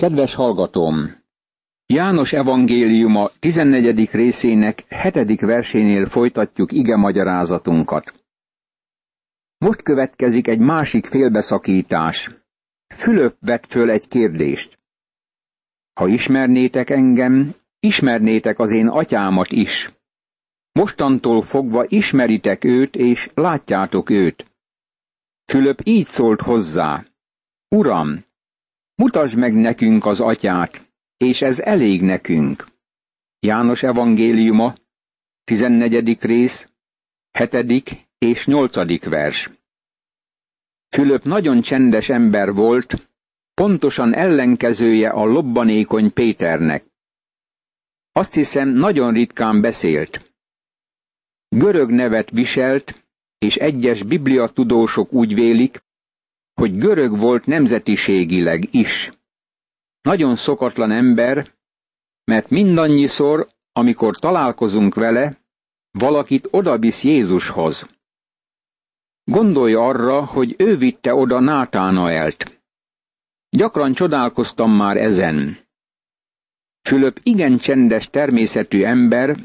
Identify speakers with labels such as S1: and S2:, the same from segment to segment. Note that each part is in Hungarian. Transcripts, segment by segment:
S1: Kedves hallgatóm! János evangéliuma 14. részének 7. versénél folytatjuk ige magyarázatunkat. Most következik egy másik félbeszakítás. Fülöp vett föl egy kérdést. Ha ismernétek engem, ismernétek az én atyámat is. Mostantól fogva ismeritek őt, és látjátok őt. Fülöp így szólt hozzá. Uram, mutasd meg nekünk az atyát, és ez elég nekünk. János evangéliuma, 14. rész, 7. és 8. vers. Fülöp nagyon csendes ember volt, pontosan ellenkezője a lobbanékony Péternek. Azt hiszem, nagyon ritkán beszélt. Görög nevet viselt, és egyes bibliatudósok úgy vélik, hogy görög volt nemzetiségileg is. Nagyon szokatlan ember, mert mindannyiszor, amikor találkozunk vele, valakit odavisz Jézushoz. Gondolj arra, hogy ő vitte oda Nátánaelt. Gyakran csodálkoztam már ezen. Fülöp igen csendes természetű ember,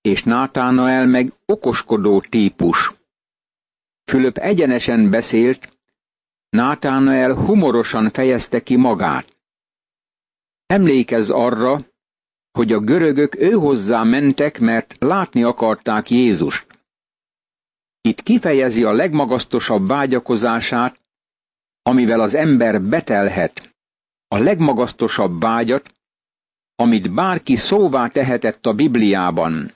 S1: és Nátánael meg okoskodó típus. Fülöp egyenesen beszélt, Nátánael humorosan fejezte ki magát. Emlékezz arra, hogy a görögök ő hozzá mentek, mert látni akarták Jézust. Itt kifejezi a legmagasztosabb vágyakozását, amivel az ember betelhet, a legmagasztosabb vágyat, amit bárki szóvá tehetett a Bibliában.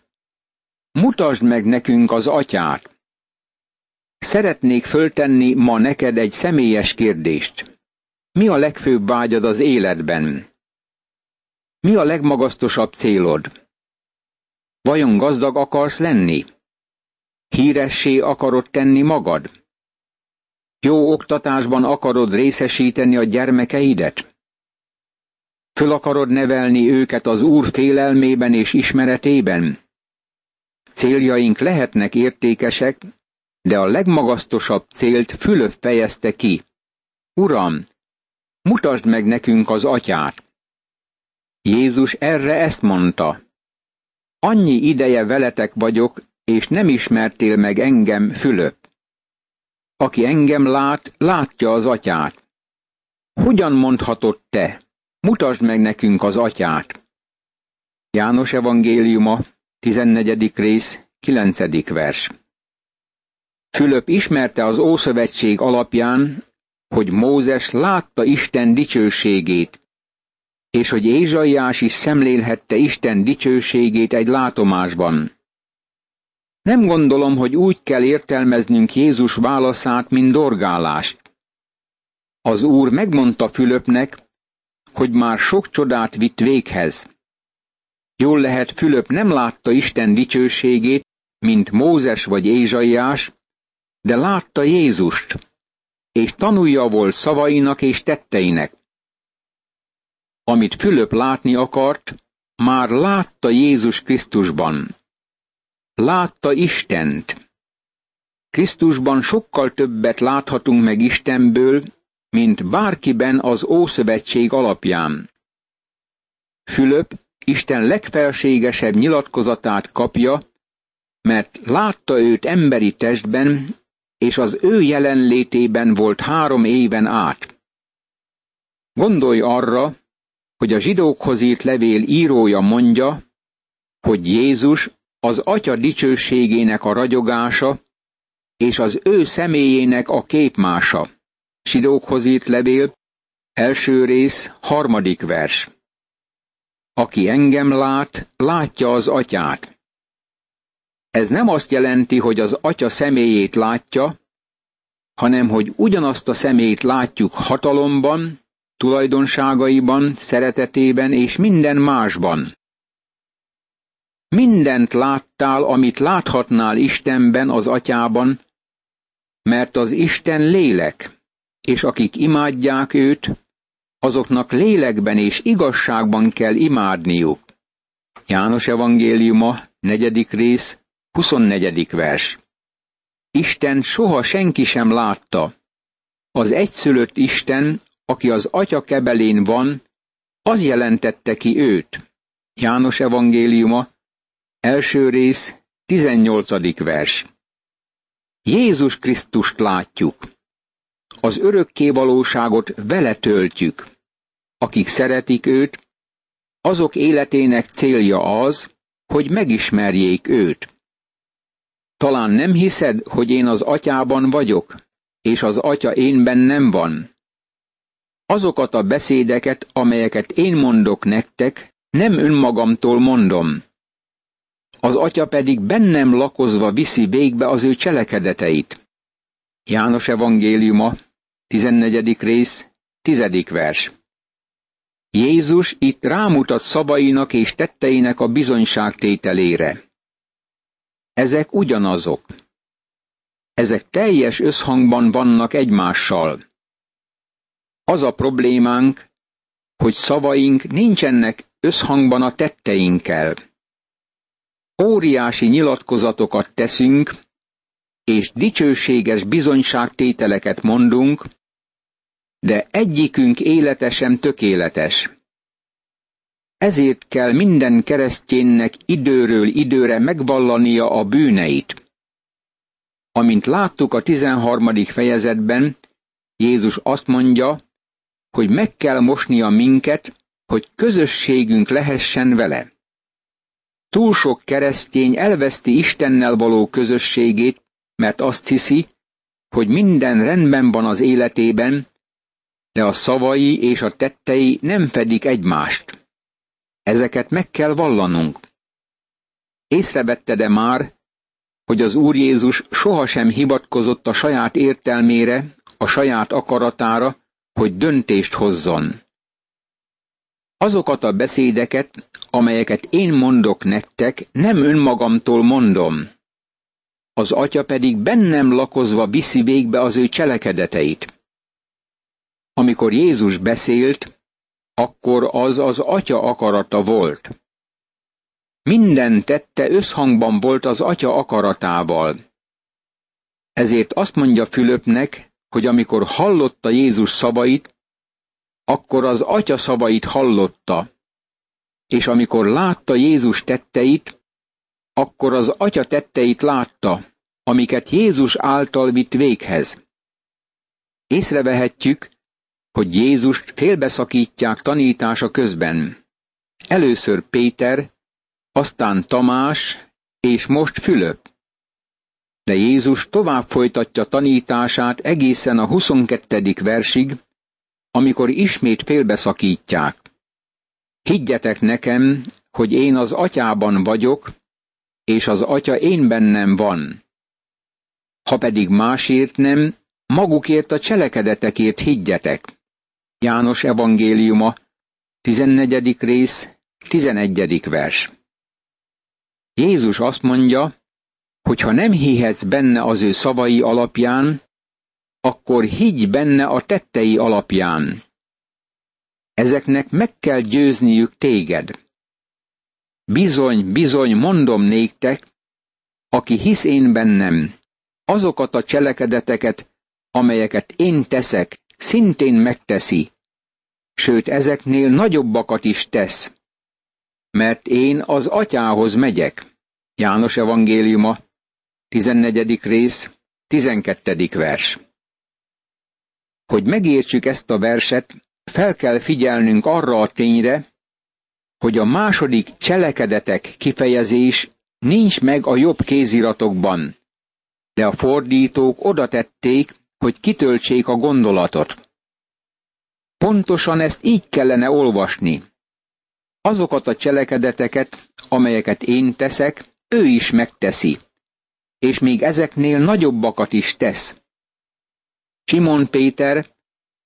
S1: Mutasd meg nekünk az atyát. Szeretnék föltenni ma neked egy személyes kérdést. Mi a legfőbb vágyad az életben? Mi a legmagasztosabb célod? Vajon gazdag akarsz lenni? Híressé akarod tenni magad? Jó oktatásban akarod részesíteni a gyermekeidet? Föl akarod nevelni őket az Úr félelmében és ismeretében? Céljaink lehetnek értékesek, de a legmagasztosabb célt Fülöp fejezte ki. Uram, mutasd meg nekünk az atyát. Jézus erre ezt mondta. Annyi ideje veletek vagyok, és nem ismertél meg engem, Fülöp. Aki engem lát, látja az atyát. Hogyan mondhatod te? Mutasd meg nekünk az atyát. János evangéliuma, 14. rész, 9. vers. Fülöp ismerte az Ószövetség alapján, hogy Mózes látta Isten dicsőségét, és hogy Ézsaiás is szemlélhette Isten dicsőségét egy látomásban. Nem gondolom, hogy úgy kell értelmeznünk Jézus válaszát, mint dorgálást. Az Úr megmondta Fülöpnek, hogy már sok csodát vitt véghez. Jól lehet, Fülöp nem látta Isten dicsőségét, mint Mózes vagy Ézsaiás, de látta Jézust, és tanulja volt szavainak és tetteinek. Amit Fülöp látni akart, már látta Jézus Krisztusban. Látta Istent. Krisztusban sokkal többet láthatunk meg Istenből, mint bárkiben az Ószövetség alapján. Fülöp Isten legfelségesebb nyilatkozatát kapja, mert látta őt emberi testben, és az ő jelenlétében volt három éven át. Gondolj arra, hogy a zsidókhoz írt levél írója mondja, hogy Jézus az Atya dicsőségének a ragyogása, és az ő személyének a képmása. Zsidókhoz írt levél, első rész, harmadik vers. Aki engem lát, látja az atyát. Ez nem azt jelenti, hogy az atya személyét látja, hanem hogy ugyanazt a személyt látjuk hatalomban, tulajdonságaiban, szeretetében és minden másban. Mindent láttál, amit láthatnál Istenben, az atyában, mert az Isten lélek, és akik imádják őt, azoknak lélekben és igazságban kell imádniuk. János evangéliuma, negyedik rész, 24. vers. Isten soha senki sem látta. Az egyszülött Isten, aki az atya kebelén van, az jelentette ki őt. János evangéliuma, első rész, 18. vers. Jézus Krisztust látjuk. Az örökké valóságot vele töltjük. Akik szeretik őt, azok életének célja az, hogy megismerjék őt. Talán nem hiszed, hogy én az atyában vagyok, és az atya én bennem van. Azokat a beszédeket, amelyeket én mondok nektek, nem önmagamtól mondom. Az atya pedig bennem lakozva viszi végbe az ő cselekedeteit. János evangéliuma, 14. rész, 10. vers. Jézus itt rámutat szavainak és tetteinek a bizonyságtételére. Ezek ugyanazok. Ezek teljes összhangban vannak egymással. Az a problémánk, hogy szavaink nincsenek összhangban a tetteinkkel. Óriási nyilatkozatokat teszünk, és dicsőséges bizonyságtételeket mondunk, de egyikünk élete sem tökéletes. Ezért kell minden kereszténynek időről időre megvallania a bűneit. Amint láttuk a 13. fejezetben, Jézus azt mondja, hogy meg kell mosnia minket, hogy közösségünk lehessen vele. Túl sok keresztény elveszti Istennel való közösségét, mert azt hiszi, hogy minden rendben van az életében, de a szavai és a tettei nem fedik egymást. Ezeket meg kell vallanunk. Észrevette-e már, hogy az Úr Jézus sohasem hivatkozott a saját értelmére, a saját akaratára, hogy döntést hozzon. Azokat a beszédeket, amelyeket én mondok nektek, nem önmagamtól mondom. Az atya pedig bennem lakozva viszi végbe az ő cselekedeteit. Amikor Jézus beszélt, akkor az az atya akarata volt. Minden tette összhangban volt az atya akaratával. Ezért azt mondja Fülöpnek, hogy amikor hallotta Jézus szavait, akkor az atya szavait hallotta, és amikor látta Jézus tetteit, akkor az atya tetteit látta, amiket Jézus által vitt véghez. Észrevehetjük, hogy Jézust félbeszakítják tanítása közben. Először Péter, aztán Tamás, és most Fülöp. De Jézus tovább folytatja tanítását egészen a 22. versig, amikor ismét félbeszakítják. Higgyetek nekem, hogy én az atyában vagyok, és az atya én bennem van. Ha pedig másért nem, magukért a cselekedetekért higgyetek. János evangéliuma, 14. rész, 11. vers. Jézus azt mondja, hogy ha nem hihetsz benne az ő szavai alapján, akkor higgy benne a tettei alapján. Ezeknek meg kell győzniük téged. Bizony, bizony, mondom néktek, aki hisz én bennem, azokat a cselekedeteket, amelyeket én teszek, szintén megteszi, sőt ezeknél nagyobbakat is tesz, mert én az atyához megyek. János evangéliuma, 14. rész, 12. vers. Hogy megértsük ezt a verset, fel kell figyelnünk arra a tényre, hogy a második cselekedetek kifejezés nincs meg a jobb kéziratokban, de a fordítók oda tették, hogy kitöltsék a gondolatot. Pontosan ezt így kellene olvasni. Azokat a cselekedeteket, amelyeket én teszek, ő is megteszi, és még ezeknél nagyobbakat is tesz. Simon Péter,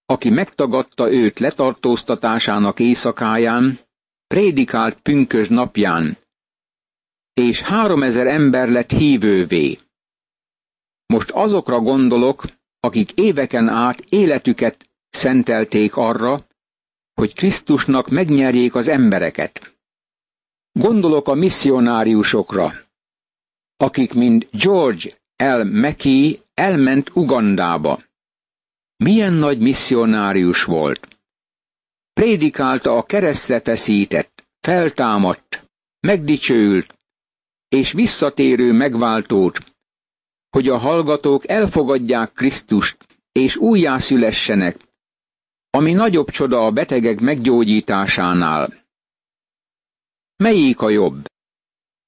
S1: aki megtagadta őt letartóztatásának éjszakáján, prédikált pünkös napján, és háromezer ember lett hívővé. Most azokra gondolok, akik éveken át életüket szentelték arra, hogy Krisztusnak megnyerjék az embereket. Gondolok a misszionáriusokra, akik, mint George L. Mackey elment Ugandába. Milyen nagy misszionárius volt! prédikálta a keresztre feszített, feltámadt, megdicsőült és visszatérő megváltót, hogy a hallgatók elfogadják Krisztust és újjászülessenek, ami nagyobb csoda a betegek meggyógyításánál. Melyik a jobb?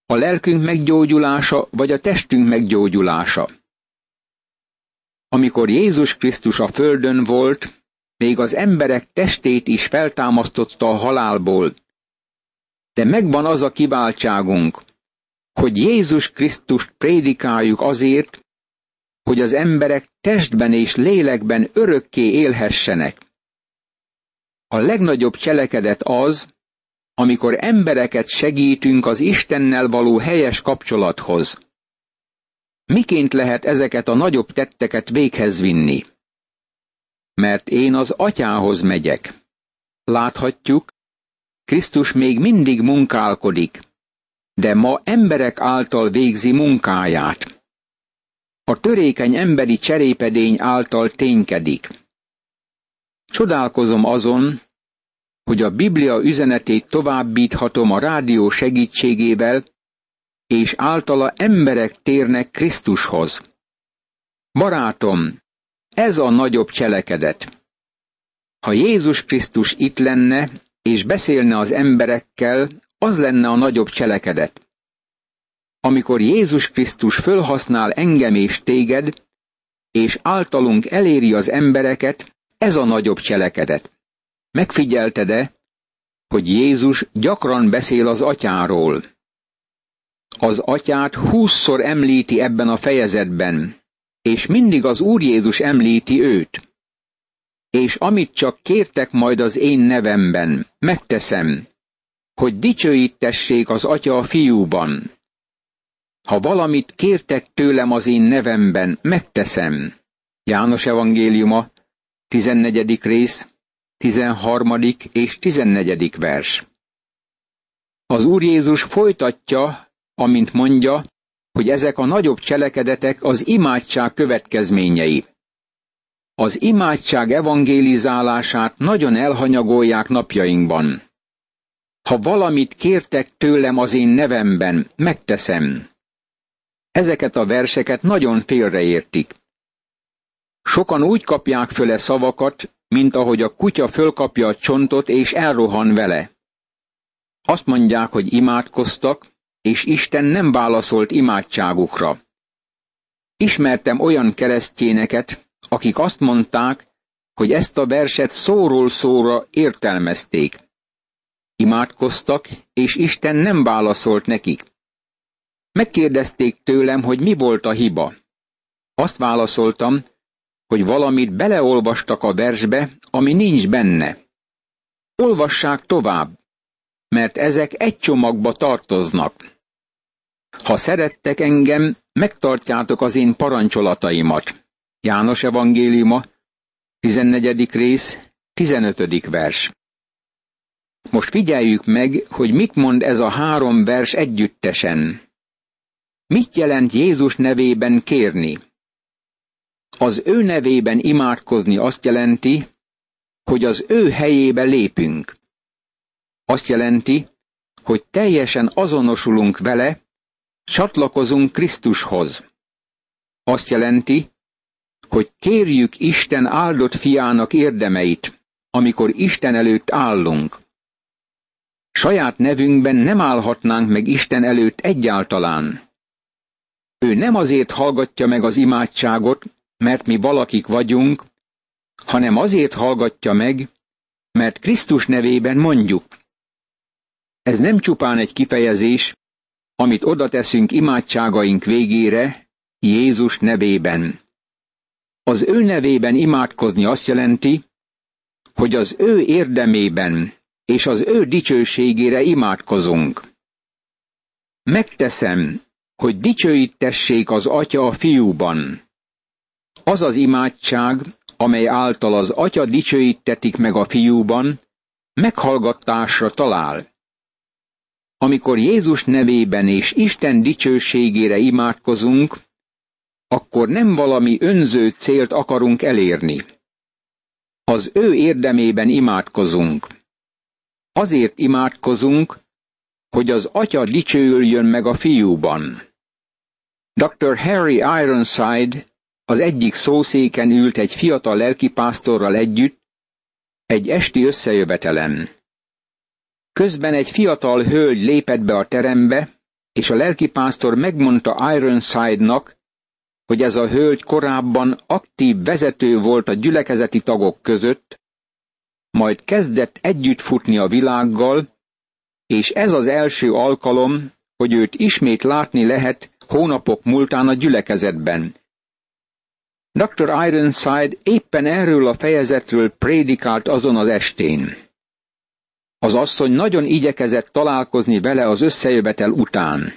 S1: A lelkünk meggyógyulása, vagy a testünk meggyógyulása? Amikor Jézus Krisztus a földön volt, még az emberek testét is feltámasztotta a halálból. De megvan az a kiváltságunk, hogy Jézus Krisztust prédikáljuk azért, hogy az emberek testben és lélekben örökké élhessenek. A legnagyobb cselekedet az, amikor embereket segítünk az Istennel való helyes kapcsolathoz. Miként lehet ezeket a nagyobb tetteket véghez vinni? Mert én az atyához megyek. Láthatjuk, Krisztus még mindig munkálkodik, de ma emberek által végzi munkáját. A törékeny emberi cserépedény által ténykedik. Csodálkozom azon, hogy a Biblia üzenetét továbbíthatom a rádió segítségével, és általa emberek térnek Krisztushoz. Barátom, ez a nagyobb cselekedet. Ha Jézus Krisztus itt lenne, és beszélne az emberekkel, az lenne a nagyobb cselekedet. Amikor Jézus Krisztus fölhasznál engem és téged, és általunk eléri az embereket, ez a nagyobb cselekedet. Megfigyelted-e, hogy Jézus gyakran beszél az atyáról? Az atyát húszszor említi ebben a fejezetben, és mindig az Úr Jézus említi őt. És amit csak kértek majd az én nevemben, megteszem, hogy dicsőítessék az atya a fiúban. Ha valamit kértek tőlem az én nevemben, megteszem. János evangéliuma, 14. rész, 13. és 14. vers. Az Úr Jézus folytatja, amint mondja, hogy ezek a nagyobb cselekedetek az imádság következményei. Az imádság evangélizálását nagyon elhanyagolják napjainkban. Ha valamit kértek tőlem az én nevemben, megteszem. Ezeket a verseket nagyon félreértik. Sokan úgy kapják föle szavakat, mint ahogy a kutya fölkapja a csontot és elrohan vele. Azt mondják, hogy imádkoztak, és Isten nem válaszolt imádságukra. Ismertem olyan keresztjéneket, akik azt mondták, hogy ezt a verset szóról szóra értelmezték. Imádkoztak, és Isten nem válaszolt nekik. Megkérdezték tőlem, hogy mi volt a hiba. Azt válaszoltam, hogy valamit beleolvastak a versbe, ami nincs benne. Olvassák tovább, mert ezek egy csomagba tartoznak. Ha szerettek engem, megtartjátok az én parancsolataimat. János evangéliuma, 14. rész, 15. vers. Most figyeljük meg, hogy mit mond ez a három vers együttesen. Mit jelent Jézus nevében kérni? Az ő nevében imádkozni azt jelenti, hogy az ő helyébe lépünk. Azt jelenti, hogy teljesen azonosulunk vele, csatlakozunk Krisztushoz. Azt jelenti, hogy kérjük Isten áldott fiának érdemeit, amikor Isten előtt állunk. Saját nevünkben nem állhatnánk meg Isten előtt egyáltalán. Ő nem azért hallgatja meg az imádságot, mert mi valakik vagyunk, hanem azért hallgatja meg, mert Krisztus nevében mondjuk. Ez nem csupán egy kifejezés, amit oda teszünk imádságaink végére, Jézus nevében. Az ő nevében imádkozni azt jelenti, hogy az ő érdemében és az ő dicsőségére imádkozunk. Megteszem, hogy dicsőítessék az Atya a fiúban. Az az imádság, amely által az Atya dicsőítetik meg a fiúban, meghallgatásra talál. Amikor Jézus nevében és Isten dicsőségére imádkozunk, akkor nem valami önző célt akarunk elérni. Az ő érdemében imádkozunk. Azért imádkozunk, hogy az atya dicsőüljön meg a fiúban. Dr. Harry Ironside az egyik szószéken ült egy fiatal lelkipásztorral együtt, egy esti összejövetelen. Közben egy fiatal hölgy lépett be a terembe, és a lelkipásztor megmondta Ironside-nak, hogy ez a hölgy korábban aktív vezető volt a gyülekezeti tagok között, majd kezdett együtt futni a világgal, és ez az első alkalom, hogy őt ismét látni lehet hónapok múltán a gyülekezetben. Dr. Ironside éppen erről a fejezetről prédikált azon az estén. Az asszony nagyon igyekezett találkozni vele az összejövetel után.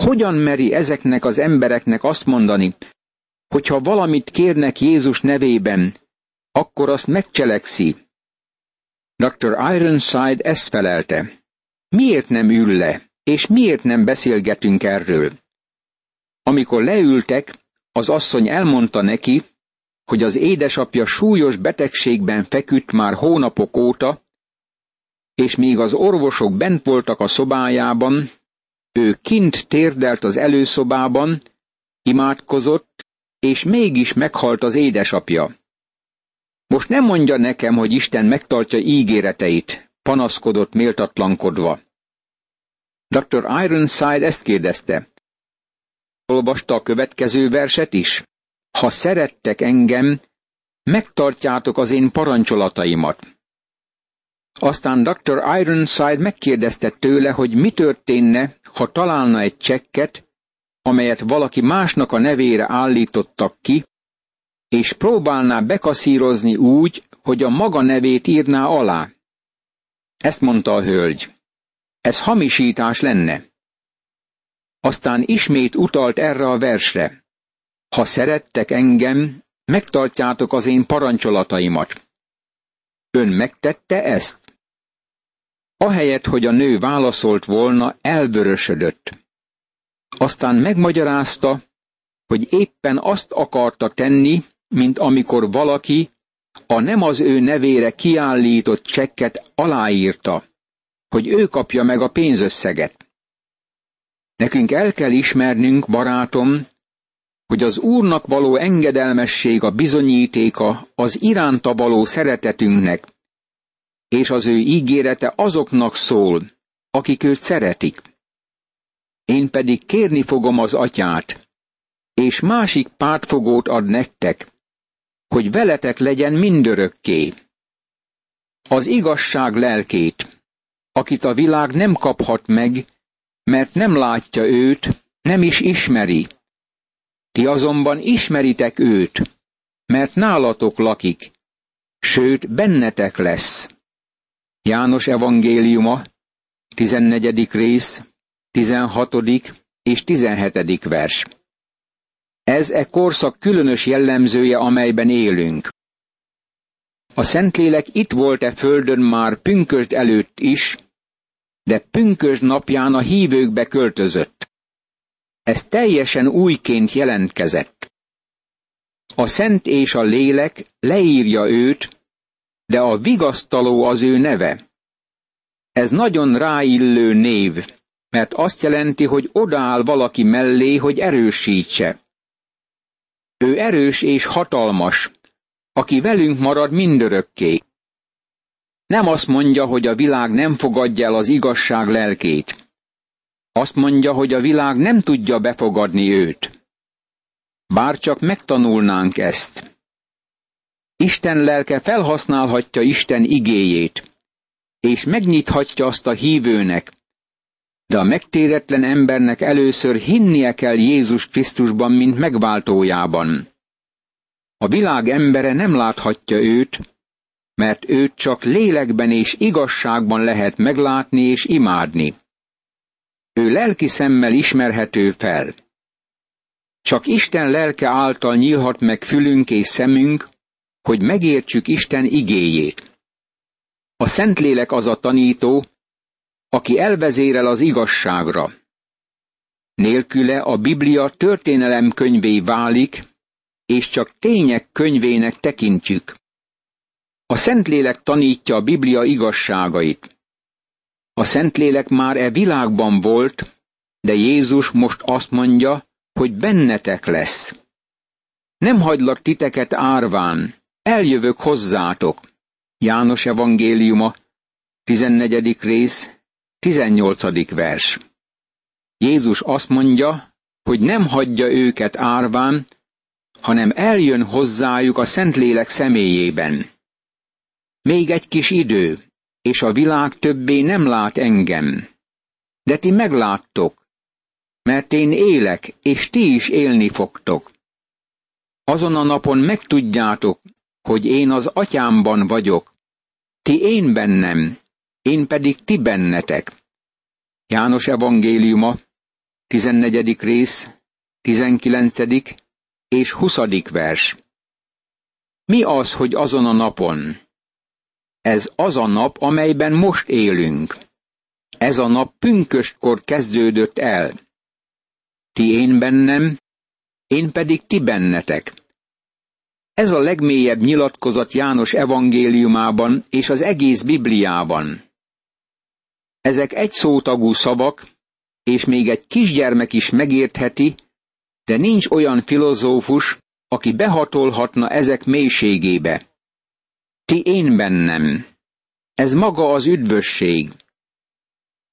S1: Hogyan meri ezeknek az embereknek azt mondani, hogyha valamit kérnek Jézus nevében, akkor azt megcselekszi. Dr. Ironside ezt felelte. Miért nem ül le, és miért nem beszélgetünk erről? Amikor leültek, az asszony elmondta neki, hogy az édesapja súlyos betegségben feküdt már hónapok óta, és míg az orvosok bent voltak a szobájában, ő kint térdelt az előszobában, imádkozott, és mégis meghalt az édesapja. Most nem mondja nekem, hogy Isten megtartja ígéreteit, panaszkodott méltatlankodva. Dr. Ironside ezt kérdezte. Olvasta a következő verset is? Ha szerettek engem, megtartjátok az én parancsolataimat. Aztán Dr. Ironside megkérdezte tőle, hogy mi történne, ha találna egy csekket, amelyet valaki másnak a nevére állítottak ki, és próbálná bekaszírozni úgy, hogy a maga nevét írná alá. Ezt mondta a hölgy. Ez hamisítás lenne. Aztán ismét utalt erre a versre. Ha szerettek engem, megtartjátok az én parancsolataimat. Ön megtette ezt? Ahelyett, hogy a nő válaszolt volna, elvörösödött. Aztán megmagyarázta, hogy éppen azt akarta tenni, mint amikor valaki a nem az ő nevére kiállított csekket aláírta, hogy ő kapja meg a pénzösszeget. Nekünk el kell ismernünk, barátom, hogy az Úrnak való engedelmesség a bizonyítéka az iránta való szeretetünknek, és az ő ígérete azoknak szól, akik őt szeretik. Én pedig kérni fogom az atyát, és másik pártfogót ad nektek, hogy veletek legyen mindörökké. Az igazság lelkét, akit a világ nem kaphat meg, mert nem látja őt, nem is ismeri. Ti azonban ismeritek őt, mert nálatok lakik, sőt bennetek lesz. János evangéliuma, 14. rész, 16. és 17. vers. Ez e korszak különös jellemzője, amelyben élünk. A Szentlélek itt volt-e földön már pünkösd előtt is, de pünkösd napján a hívőkbe költözött. Ez teljesen újként jelentkezett. A Szent és a Lélek leírja őt, de a vigasztaló az ő neve. Ez nagyon ráillő név, mert azt jelenti, hogy odaáll valaki mellé, hogy erősítse. Ő erős és hatalmas, aki velünk marad mindörökké. Nem azt mondja, hogy a világ nem fogadja el az igazság lelkét. Azt mondja, hogy a világ nem tudja befogadni őt. Bár csak megtanulnánk ezt. Isten lelke felhasználhatja Isten igéjét, és megnyithatja azt a hívőnek, de a megtéretlen embernek először hinnie kell Jézus Krisztusban, mint megváltójában. A világ embere nem láthatja őt, mert őt csak lélekben és igazságban lehet meglátni és imádni. Ő lelki szemmel ismerhető fel. Csak Isten lelke által nyílhat meg fülünk és szemünk, hogy megértsük Isten igéjét. A Szentlélek az a tanító, aki elvezérel az igazságra. Nélküle a Biblia történelem könyvé válik, és csak tények könyvének tekintjük. A Szentlélek tanítja a Biblia igazságait. A Szentlélek már e világban volt, de Jézus most azt mondja, hogy bennetek lesz. Nem hagylak titeket árván, eljövök hozzátok. János evangéliuma, 14. rész, 18. vers. Jézus azt mondja, hogy nem hagyja őket árván, hanem eljön hozzájuk a Szentlélek személyében. Még egy kis idő, és a világ többé nem lát engem. De ti megláttok, mert én élek, és ti is élni fogtok. Azon a napon megtudjátok, hogy én az atyámban vagyok, ti én bennem, én pedig ti bennetek. János evangéliuma, 14. rész, 19. és 20. vers. Mi az, hogy azon a napon? Ez az a nap, amelyben most élünk. Ez a nap pünköstkor kezdődött el. Ti én bennem, én pedig ti bennetek. Ez a legmélyebb nyilatkozat János evangéliumában és az egész Bibliában. Ezek egy szótagú szavak, és még egy kisgyermek is megértheti, de nincs olyan filozófus, aki behatolhatna ezek mélységébe. Ti én bennem. Ez maga az üdvösség.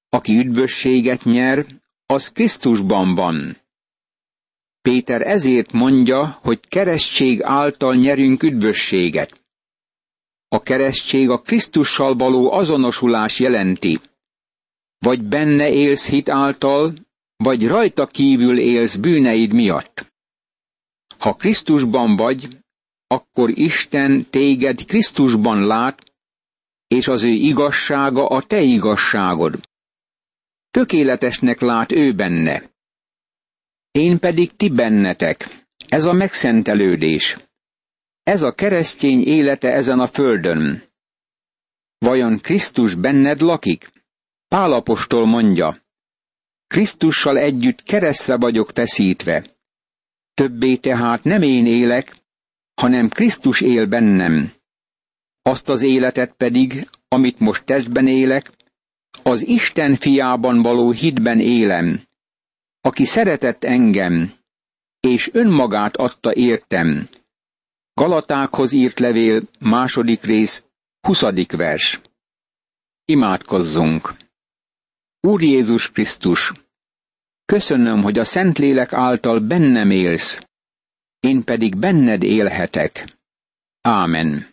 S1: Aki üdvösséget nyer, az Krisztusban van. Péter ezért mondja, hogy keresztség által nyerünk üdvösséget. A keresztség a Krisztussal való azonosulás jelenti. Vagy benne élsz hit által, vagy rajta kívül élsz bűneid miatt. Ha Krisztusban vagy, akkor Isten téged Krisztusban lát, és az ő igazsága a te igazságod. Tökéletesnek lát ő benne. Én pedig ti bennetek. Ez a megszentelődés. Ez a keresztény élete ezen a földön. Vajon Krisztus benned lakik? Pálapostól mondja, Krisztussal együtt keresztre vagyok feszítve. Többé tehát nem én élek, hanem Krisztus él bennem. Azt az életet pedig, amit most testben élek, az Isten fiában való hitben élem, aki szeretett engem, és önmagát adta értem. Galatákhoz írt levél, második rész, huszadik vers. Imádkozzunk! Úr Jézus Krisztus, köszönöm, hogy a Szentlélek által bennem élsz, én pedig benned élhetek. Ámen.